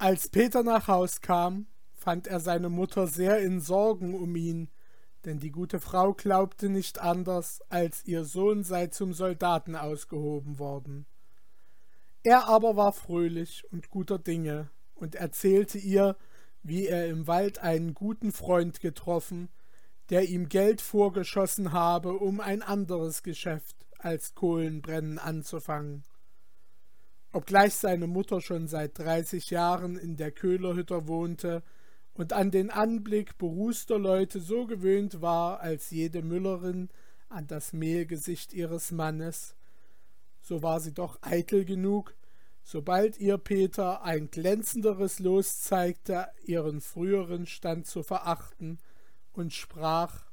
Als Peter nach Haus kam, fand er seine Mutter sehr in Sorgen um ihn, denn die gute Frau glaubte nicht anders, als ihr Sohn sei zum Soldaten ausgehoben worden. Er aber war fröhlich und guter Dinge und erzählte ihr, wie er im Wald einen guten Freund getroffen, der ihm Geld vorgeschossen habe, um ein anderes Geschäft als Kohlenbrennen anzufangen. Obgleich seine Mutter schon seit dreißig Jahren in der Köhlerhütte wohnte und an den Anblick berußter Leute so gewöhnt war als jede Müllerin an das Mehlgesicht ihres Mannes, so war sie doch eitel genug, sobald ihr Peter ein glänzenderes Los zeigte, ihren früheren Stand zu verachten und sprach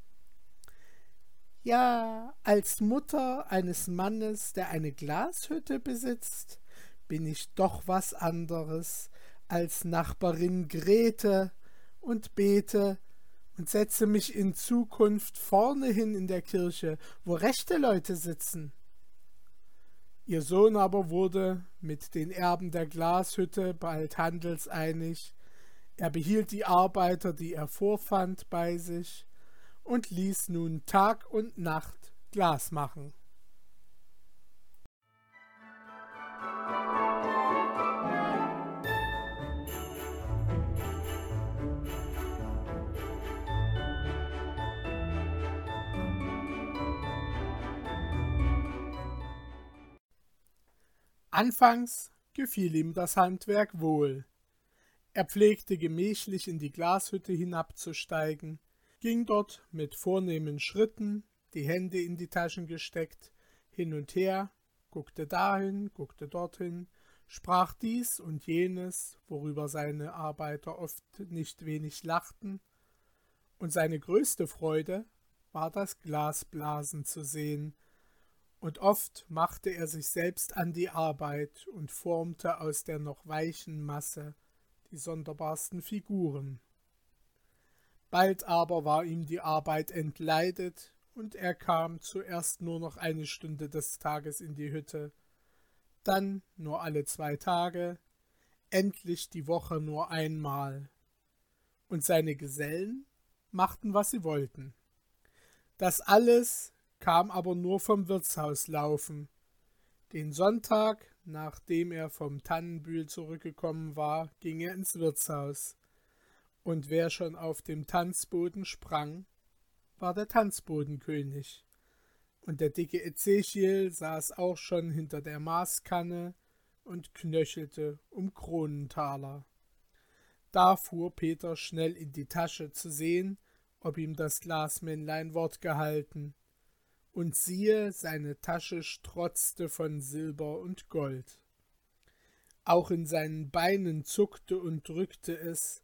Ja, als Mutter eines Mannes, der eine Glashütte besitzt, bin ich doch was anderes als Nachbarin Grete und bete und setze mich in Zukunft vorne hin in der Kirche, wo rechte Leute sitzen. Ihr Sohn aber wurde mit den Erben der Glashütte bald handelseinig, er behielt die Arbeiter, die er vorfand, bei sich und ließ nun Tag und Nacht Glas machen. Anfangs gefiel ihm das Handwerk wohl. Er pflegte gemächlich in die Glashütte hinabzusteigen, ging dort mit vornehmen Schritten, die Hände in die Taschen gesteckt, hin und her, guckte dahin, guckte dorthin, sprach dies und jenes, worüber seine Arbeiter oft nicht wenig lachten, und seine größte Freude war das Glasblasen zu sehen, und oft machte er sich selbst an die Arbeit und formte aus der noch weichen Masse die sonderbarsten Figuren. Bald aber war ihm die Arbeit entleidet, und er kam zuerst nur noch eine Stunde des Tages in die Hütte, dann nur alle zwei Tage, endlich die Woche nur einmal. Und seine Gesellen machten, was sie wollten. Das alles kam aber nur vom Wirtshaus laufen. Den Sonntag, nachdem er vom Tannenbühl zurückgekommen war, ging er ins Wirtshaus. Und wer schon auf dem Tanzboden sprang, war der Tanzbodenkönig. Und der dicke Ezechiel saß auch schon hinter der Maßkanne und knöchelte um Kronentaler. Da fuhr Peter schnell in die Tasche zu sehen, ob ihm das Glasmännlein Wort gehalten und siehe, seine Tasche strotzte von Silber und Gold. Auch in seinen Beinen zuckte und drückte es,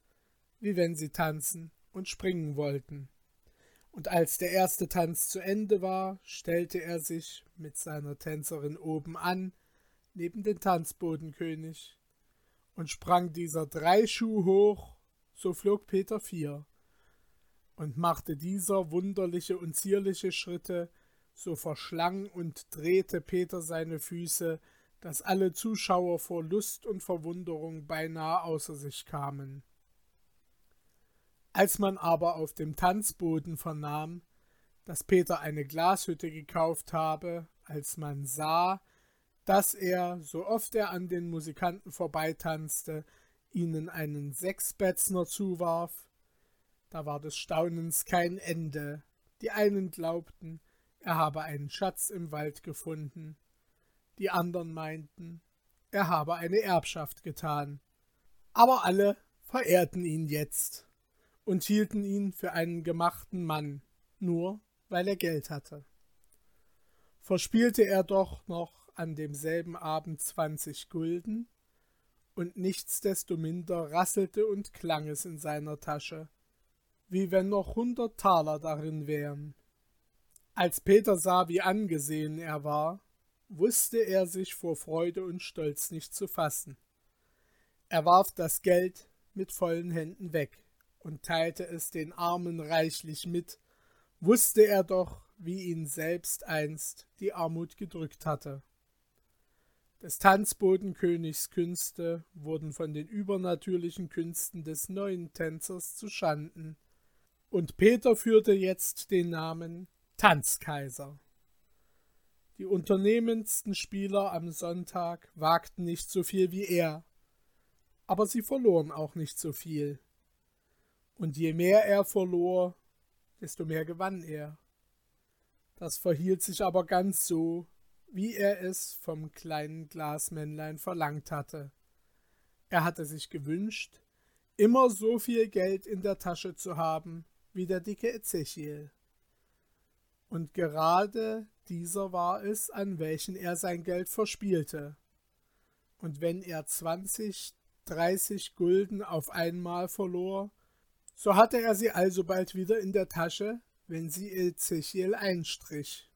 wie wenn sie tanzen und springen wollten. Und als der erste Tanz zu Ende war, stellte er sich mit seiner Tänzerin oben an, neben den Tanzbodenkönig, und sprang dieser drei Schuh hoch, so flog Peter vier, und machte dieser wunderliche und zierliche Schritte, so verschlang und drehte Peter seine Füße, dass alle Zuschauer vor Lust und Verwunderung beinahe außer sich kamen. Als man aber auf dem Tanzboden vernahm, dass Peter eine Glashütte gekauft habe, als man sah, dass er, so oft er an den Musikanten vorbeitanzte, ihnen einen Sechsbätzner zuwarf, da war des Staunens kein Ende. Die einen glaubten, er habe einen Schatz im Wald gefunden. Die anderen meinten, er habe eine Erbschaft getan. Aber alle verehrten ihn jetzt und hielten ihn für einen gemachten Mann, nur weil er Geld hatte. Verspielte er doch noch an demselben Abend zwanzig Gulden, und nichtsdestominder rasselte und klang es in seiner Tasche, wie wenn noch hundert Taler darin wären. Als Peter sah, wie angesehen er war, wusste er sich vor Freude und Stolz nicht zu fassen. Er warf das Geld mit vollen Händen weg und teilte es den Armen reichlich mit, wusste er doch, wie ihn selbst einst die Armut gedrückt hatte. Des Tanzbodenkönigs Künste wurden von den übernatürlichen Künsten des neuen Tänzers zu Schanden, und Peter führte jetzt den Namen Tanzkaiser. Die unternehmendsten Spieler am Sonntag wagten nicht so viel wie er, aber sie verloren auch nicht so viel. Und je mehr er verlor, desto mehr gewann er. Das verhielt sich aber ganz so, wie er es vom kleinen Glasmännlein verlangt hatte. Er hatte sich gewünscht, immer so viel Geld in der Tasche zu haben wie der dicke Ezechiel. Und gerade dieser war es, an welchen er sein Geld verspielte. Und wenn er zwanzig, dreißig Gulden auf einmal verlor, so hatte er sie alsobald wieder in der Tasche, wenn sie Ezechiel einstrich.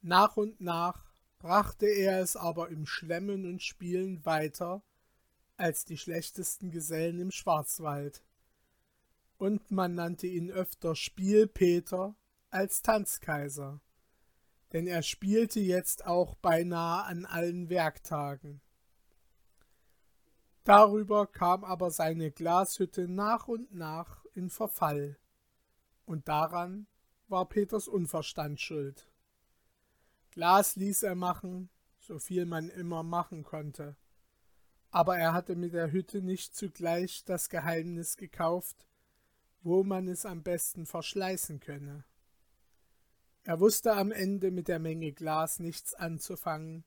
Nach und nach brachte er es aber im Schlemmen und Spielen weiter als die schlechtesten Gesellen im Schwarzwald. Und man nannte ihn öfter Spielpeter als Tanzkaiser, denn er spielte jetzt auch beinahe an allen Werktagen. Darüber kam aber seine Glashütte nach und nach in Verfall, und daran war Peters Unverstand schuld. Glas ließ er machen, so viel man immer machen konnte, aber er hatte mit der Hütte nicht zugleich das Geheimnis gekauft, wo man es am besten verschleißen könne. Er wusste am Ende mit der Menge Glas nichts anzufangen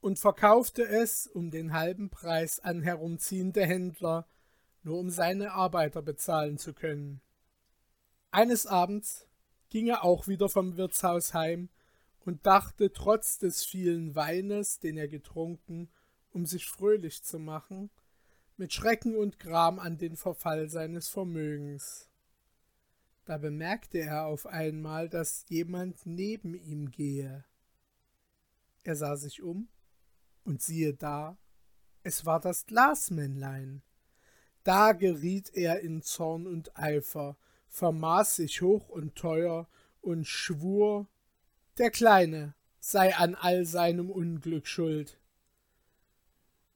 und verkaufte es um den halben Preis an herumziehende Händler, nur um seine Arbeiter bezahlen zu können. Eines Abends ging er auch wieder vom Wirtshaus heim und dachte trotz des vielen Weines, den er getrunken, um sich fröhlich zu machen, mit Schrecken und Gram an den Verfall seines Vermögens. Da bemerkte er auf einmal, dass jemand neben ihm gehe. Er sah sich um, und siehe da, es war das Glasmännlein. Da geriet er in Zorn und Eifer, vermaß sich hoch und teuer und schwur, der Kleine sei an all seinem Unglück schuld.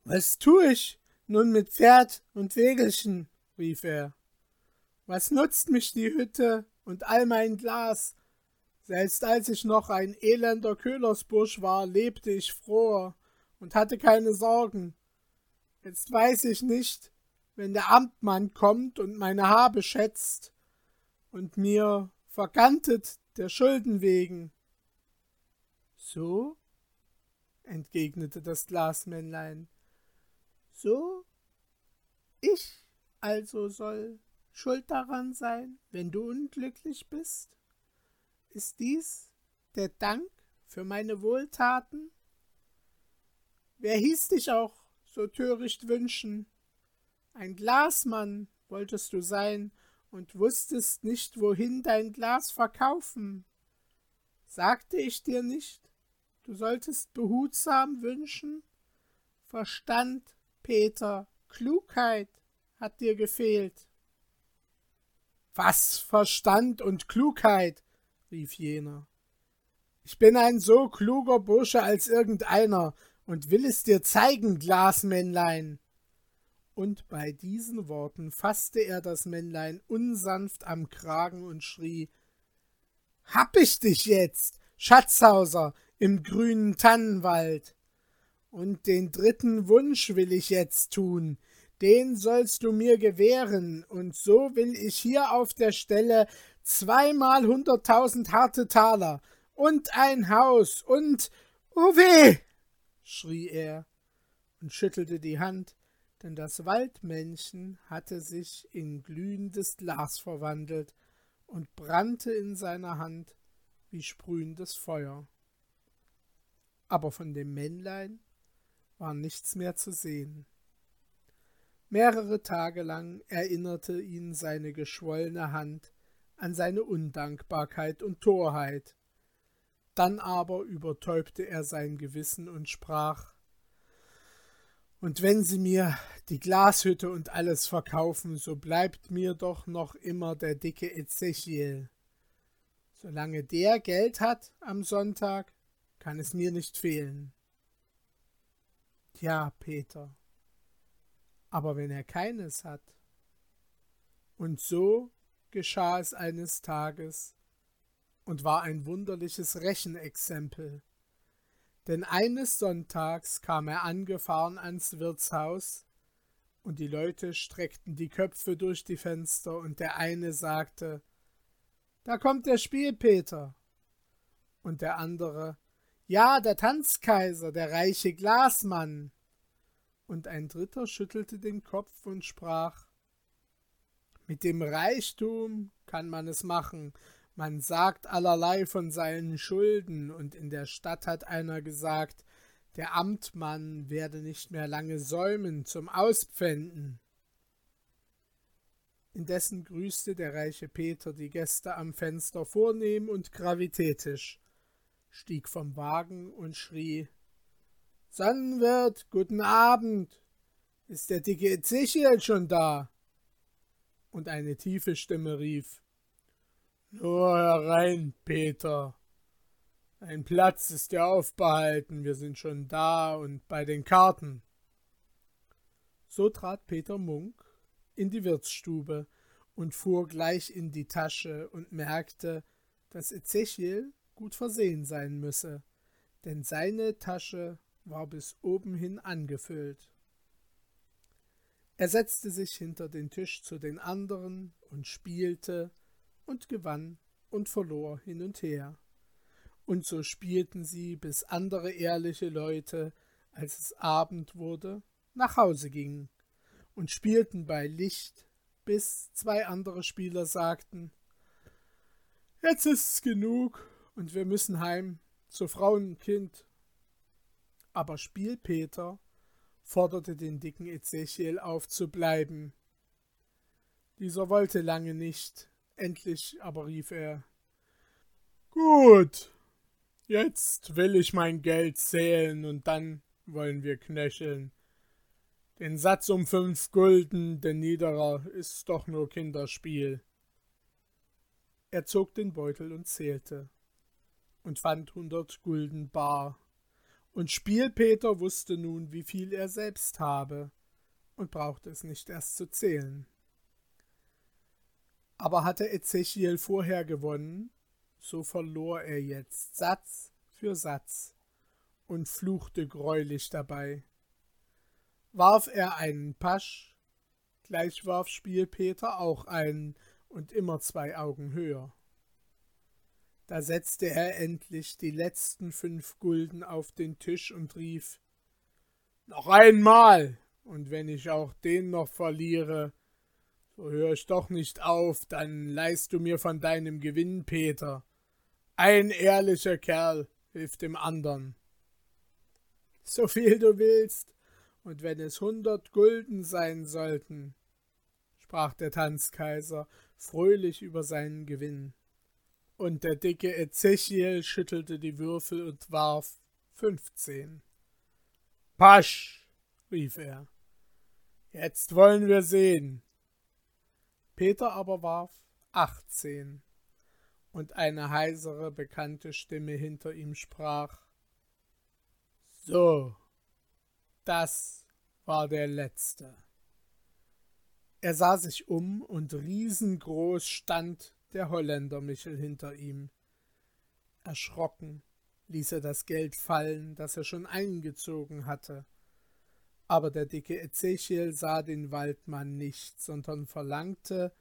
Was tu ich nun mit Pferd und Wägelchen? rief er. Was nutzt mich die Hütte und all mein Glas? Selbst als ich noch ein elender Köhlersbursch war, lebte ich froher und hatte keine Sorgen. Jetzt weiß ich nicht, wenn der Amtmann kommt und meine Habe schätzt und mir vergantet der Schulden wegen. So? entgegnete das Glasmännlein. So? Ich also soll schuld daran sein, wenn du unglücklich bist? Ist dies der Dank für meine Wohltaten? Wer hieß dich auch so töricht wünschen? Ein Glasmann wolltest du sein und wusstest nicht, wohin dein Glas verkaufen. Sagte ich dir nicht, du solltest behutsam wünschen? Verstand, Peter, Klugheit hat dir gefehlt. Was Verstand und Klugheit, rief jener. Ich bin ein so kluger Bursche als irgendeiner und will es dir zeigen, Glasmännlein. Und bei diesen Worten fasste er das Männlein unsanft am Kragen und schrie Hab ich dich jetzt, Schatzhauser, im grünen Tannenwald. Und den dritten Wunsch will ich jetzt tun, den sollst du mir gewähren, und so will ich hier auf der Stelle zweimal hunderttausend harte Taler und ein Haus und oh weh! schrie er und schüttelte die Hand, denn das Waldmännchen hatte sich in glühendes Glas verwandelt und brannte in seiner Hand wie sprühendes Feuer. Aber von dem Männlein war nichts mehr zu sehen. Mehrere Tage lang erinnerte ihn seine geschwollene Hand an seine Undankbarkeit und Torheit. Dann aber übertäubte er sein Gewissen und sprach Und wenn sie mir die Glashütte und alles verkaufen, so bleibt mir doch noch immer der dicke Ezechiel. Solange der Geld hat am Sonntag, kann es mir nicht fehlen. Ja, Peter. Aber wenn er keines hat? Und so geschah es eines Tages und war ein wunderliches Rechenexempel. Denn eines Sonntags kam er angefahren ans Wirtshaus, und die Leute streckten die Köpfe durch die Fenster, und der eine sagte Da kommt der Spielpeter. Und der andere Ja, der Tanzkaiser, der reiche Glasmann. Und ein dritter schüttelte den Kopf und sprach Mit dem Reichtum kann man es machen, man sagt allerlei von seinen Schulden, und in der Stadt hat einer gesagt, der Amtmann werde nicht mehr lange säumen zum Auspfänden. Indessen grüßte der reiche Peter die Gäste am Fenster vornehm und gravitätisch, stieg vom Wagen und schrie Sonnenwirt, guten Abend. Ist der dicke Ezechiel schon da? Und eine tiefe Stimme rief nur herein, Peter. Ein Platz ist dir aufbehalten, wir sind schon da und bei den Karten. So trat Peter Munk in die Wirtsstube und fuhr gleich in die Tasche und merkte, dass Ezechiel gut versehen sein müsse, denn seine Tasche war bis oben hin angefüllt. Er setzte sich hinter den Tisch zu den anderen und spielte, und gewann und verlor hin und her. Und so spielten sie, bis andere ehrliche Leute, als es Abend wurde, nach Hause gingen und spielten bei Licht, bis zwei andere Spieler sagten Jetzt ist's genug und wir müssen heim zur Frau und Kind. Aber Spielpeter forderte den dicken Ezechiel auf zu bleiben. Dieser wollte lange nicht, Endlich aber rief er Gut, jetzt will ich mein Geld zählen und dann wollen wir knöcheln. Den Satz um fünf Gulden, den niederer, ist doch nur Kinderspiel. Er zog den Beutel und zählte und fand hundert Gulden bar. Und Spielpeter wusste nun, wie viel er selbst habe und brauchte es nicht erst zu zählen. Aber hatte Ezechiel vorher gewonnen, so verlor er jetzt Satz für Satz und fluchte greulich dabei. Warf er einen Pasch, gleich warf Spielpeter auch einen und immer zwei Augen höher. Da setzte er endlich die letzten fünf Gulden auf den Tisch und rief Noch einmal, und wenn ich auch den noch verliere, so hör ich doch nicht auf, dann leist du mir von deinem Gewinn, Peter. Ein ehrlicher Kerl hilft dem andern. So viel du willst, und wenn es hundert Gulden sein sollten, sprach der Tanzkaiser fröhlich über seinen Gewinn. Und der dicke Ezechiel schüttelte die Würfel und warf fünfzehn. Pasch, rief er. Jetzt wollen wir sehen, Peter aber warf achtzehn, und eine heisere, bekannte Stimme hinter ihm sprach So, das war der letzte. Er sah sich um, und riesengroß stand der Holländer Michel hinter ihm. Erschrocken ließ er das Geld fallen, das er schon eingezogen hatte. Aber der dicke Ezechiel sah den Waldmann nicht, sondern verlangte,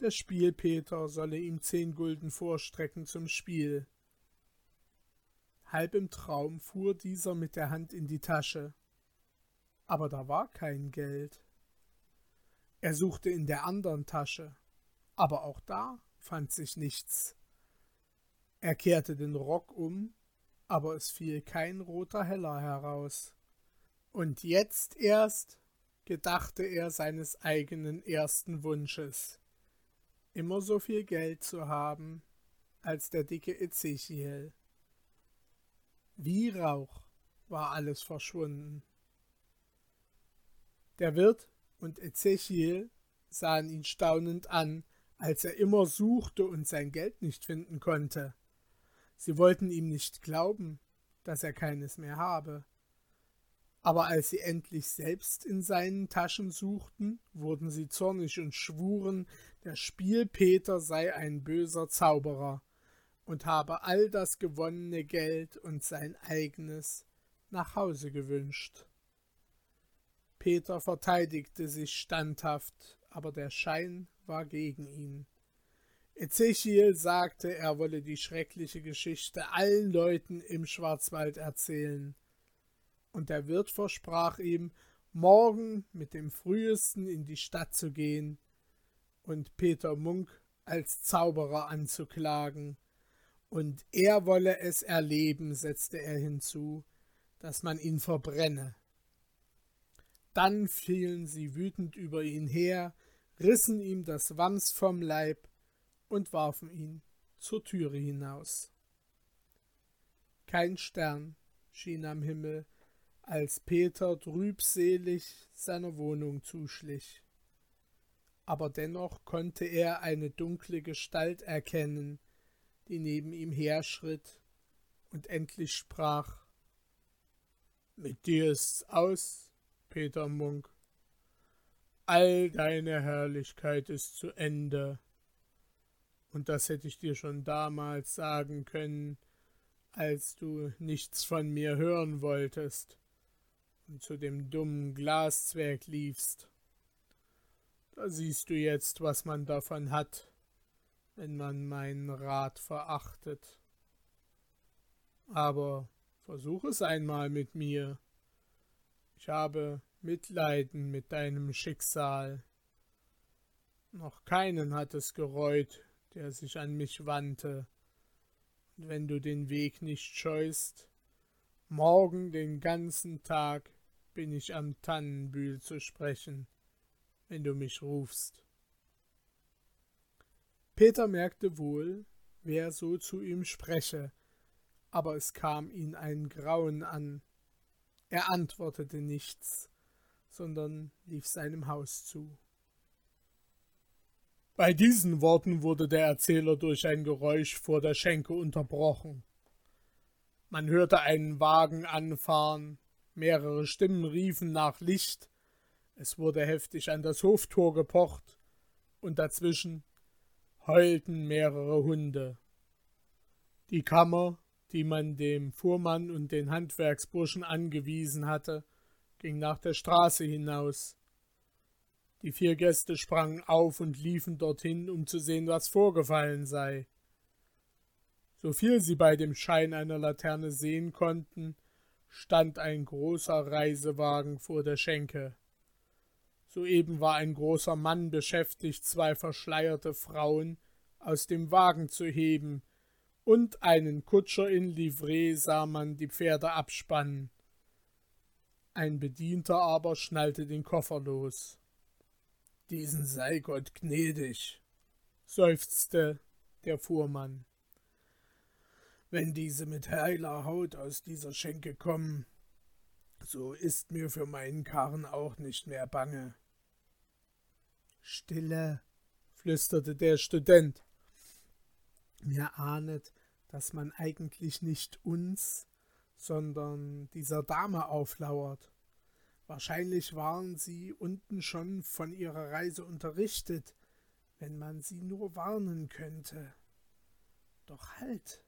der Spielpeter solle ihm zehn Gulden vorstrecken zum Spiel. Halb im Traum fuhr dieser mit der Hand in die Tasche. Aber da war kein Geld. Er suchte in der anderen Tasche, aber auch da fand sich nichts. Er kehrte den Rock um, aber es fiel kein roter Heller heraus. Und jetzt erst gedachte er seines eigenen ersten Wunsches, immer so viel Geld zu haben als der dicke Ezechiel. Wie Rauch war alles verschwunden. Der Wirt und Ezechiel sahen ihn staunend an, als er immer suchte und sein Geld nicht finden konnte. Sie wollten ihm nicht glauben, dass er keines mehr habe Aber als sie endlich selbst in seinen Taschen suchten, wurden sie zornig und schwuren, der Spielpeter sei ein böser Zauberer und habe all das gewonnene Geld und sein eigenes nach Hause gewünscht. Peter verteidigte sich standhaft, aber der Schein war gegen ihn. Ezechiel sagte, er wolle die schreckliche Geschichte allen Leuten im Schwarzwald erzählen. Und der Wirt versprach ihm, morgen mit dem frühesten in die Stadt zu gehen und Peter Munk als Zauberer anzuklagen. Und er wolle es erleben, setzte er hinzu, dass man ihn verbrenne. Dann fielen sie wütend über ihn her, rissen ihm das Wams vom Leib und warfen ihn zur Türe hinaus. Kein Stern schien am Himmel, als Peter trübselig seiner Wohnung zuschlich. Aber dennoch konnte er eine dunkle Gestalt erkennen, die neben ihm herschritt und endlich sprach Mit dir ist's aus, Peter Munk. All deine Herrlichkeit ist zu Ende. Und das hätte ich dir schon damals sagen können, als du nichts von mir hören wolltest und zu dem dummen Glaszwerg liefst. Da siehst du jetzt, was man davon hat, wenn man meinen Rat verachtet. Aber versuch es einmal mit mir. Ich habe Mitleiden mit deinem Schicksal. Noch keinen hat es gereut, der sich an mich wandte. Und wenn du den Weg nicht scheust, morgen den ganzen Tag bin ich am Tannenbühl zu sprechen, wenn du mich rufst. Peter merkte wohl, wer so zu ihm spreche, aber es kam ihn ein Grauen an. Er antwortete nichts, sondern lief seinem Haus zu. Bei diesen Worten wurde der Erzähler durch ein Geräusch vor der Schenke unterbrochen. Man hörte einen Wagen anfahren, mehrere Stimmen riefen nach Licht, es wurde heftig an das Hoftor gepocht, und dazwischen heulten mehrere Hunde. Die Kammer, die man dem Fuhrmann und den Handwerksburschen angewiesen hatte, ging nach der Straße hinaus. Die vier Gäste sprangen auf und liefen dorthin, um zu sehen, was vorgefallen sei. Soviel sie bei dem Schein einer Laterne sehen konnten, stand ein großer Reisewagen vor der Schenke. Soeben war ein großer Mann beschäftigt, zwei verschleierte Frauen aus dem Wagen zu heben, und einen Kutscher in Livree sah man die Pferde abspannen. Ein Bedienter aber schnallte den Koffer los. Diesen sei Gott gnädig, seufzte der Fuhrmann. Wenn diese mit heiler Haut aus dieser Schenke kommen, so ist mir für meinen Karren auch nicht mehr bange. Stille, flüsterte der Student. Mir ahnet, dass man eigentlich nicht uns, sondern dieser Dame auflauert. Wahrscheinlich waren sie unten schon von ihrer Reise unterrichtet, wenn man sie nur warnen könnte. Doch halt.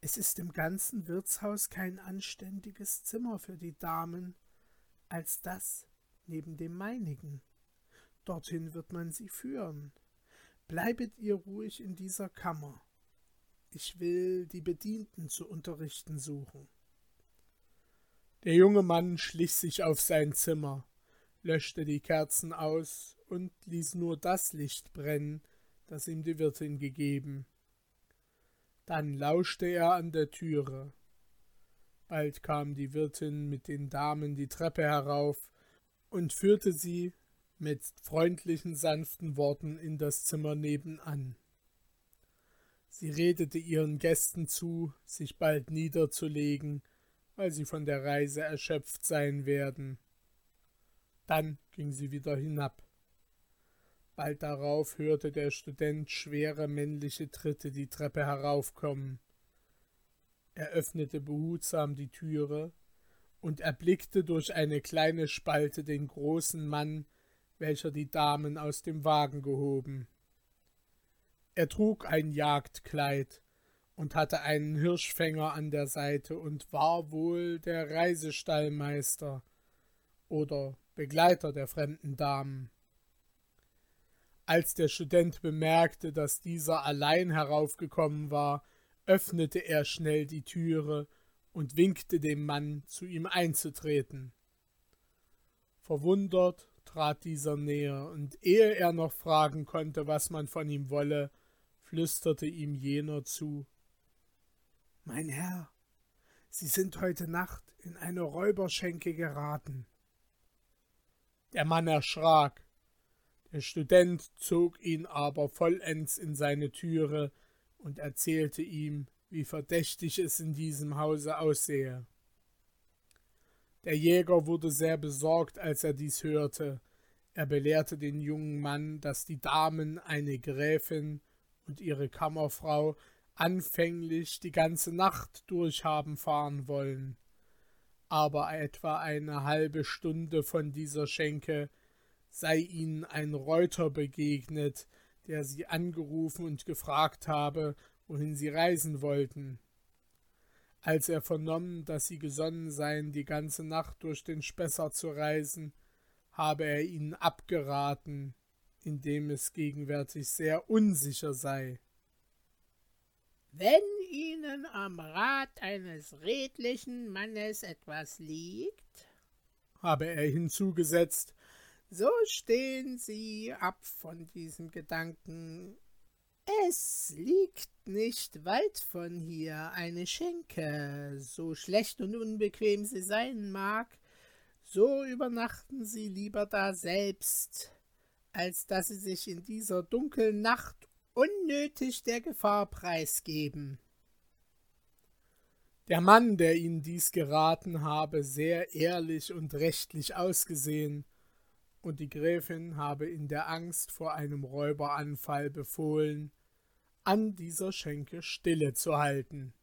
Es ist im ganzen Wirtshaus kein anständiges Zimmer für die Damen als das neben dem meinigen. Dorthin wird man sie führen. Bleibet ihr ruhig in dieser Kammer. Ich will die Bedienten zu unterrichten suchen. Der junge Mann schlich sich auf sein Zimmer, löschte die Kerzen aus und ließ nur das Licht brennen, das ihm die Wirtin gegeben. Dann lauschte er an der Türe. Bald kam die Wirtin mit den Damen die Treppe herauf und führte sie mit freundlichen, sanften Worten in das Zimmer nebenan. Sie redete ihren Gästen zu, sich bald niederzulegen weil sie von der Reise erschöpft sein werden. Dann ging sie wieder hinab. Bald darauf hörte der Student schwere männliche Tritte die Treppe heraufkommen. Er öffnete behutsam die Türe und erblickte durch eine kleine Spalte den großen Mann, welcher die Damen aus dem Wagen gehoben. Er trug ein Jagdkleid und hatte einen Hirschfänger an der Seite und war wohl der Reisestallmeister oder Begleiter der fremden Damen. Als der Student bemerkte, dass dieser allein heraufgekommen war, öffnete er schnell die Türe und winkte dem Mann, zu ihm einzutreten. Verwundert trat dieser näher, und ehe er noch fragen konnte, was man von ihm wolle, flüsterte ihm jener zu Mein Herr, Sie sind heute Nacht in eine Räuberschenke geraten. Der Mann erschrak, der Student zog ihn aber vollends in seine Türe und erzählte ihm, wie verdächtig es in diesem Hause aussehe. Der Jäger wurde sehr besorgt, als er dies hörte. Er belehrte den jungen Mann, dass die Damen eine Gräfin und ihre Kammerfrau anfänglich die ganze Nacht durchhaben fahren wollen. Aber etwa eine halbe Stunde von dieser Schenke sei ihnen ein Reuter begegnet, der sie angerufen und gefragt habe, wohin sie reisen wollten. Als er vernommen, dass sie gesonnen seien, die ganze Nacht durch den Spessart zu reisen, habe er ihnen abgeraten, indem es gegenwärtig sehr unsicher sei. Wenn Ihnen am Rat eines redlichen Mannes etwas liegt, habe er hinzugesetzt, so stehen Sie ab von diesem Gedanken, es liegt nicht weit von hier eine Schenke, so schlecht und unbequem sie sein mag, so übernachten Sie lieber da selbst, als dass Sie sich in dieser dunklen Nacht unnötig der Gefahr preisgeben. Der Mann, der ihnen dies geraten habe, sehr ehrlich und rechtlich ausgesehen, und die Gräfin habe in der Angst vor einem Räuberanfall befohlen, an dieser Schenke stille zu halten.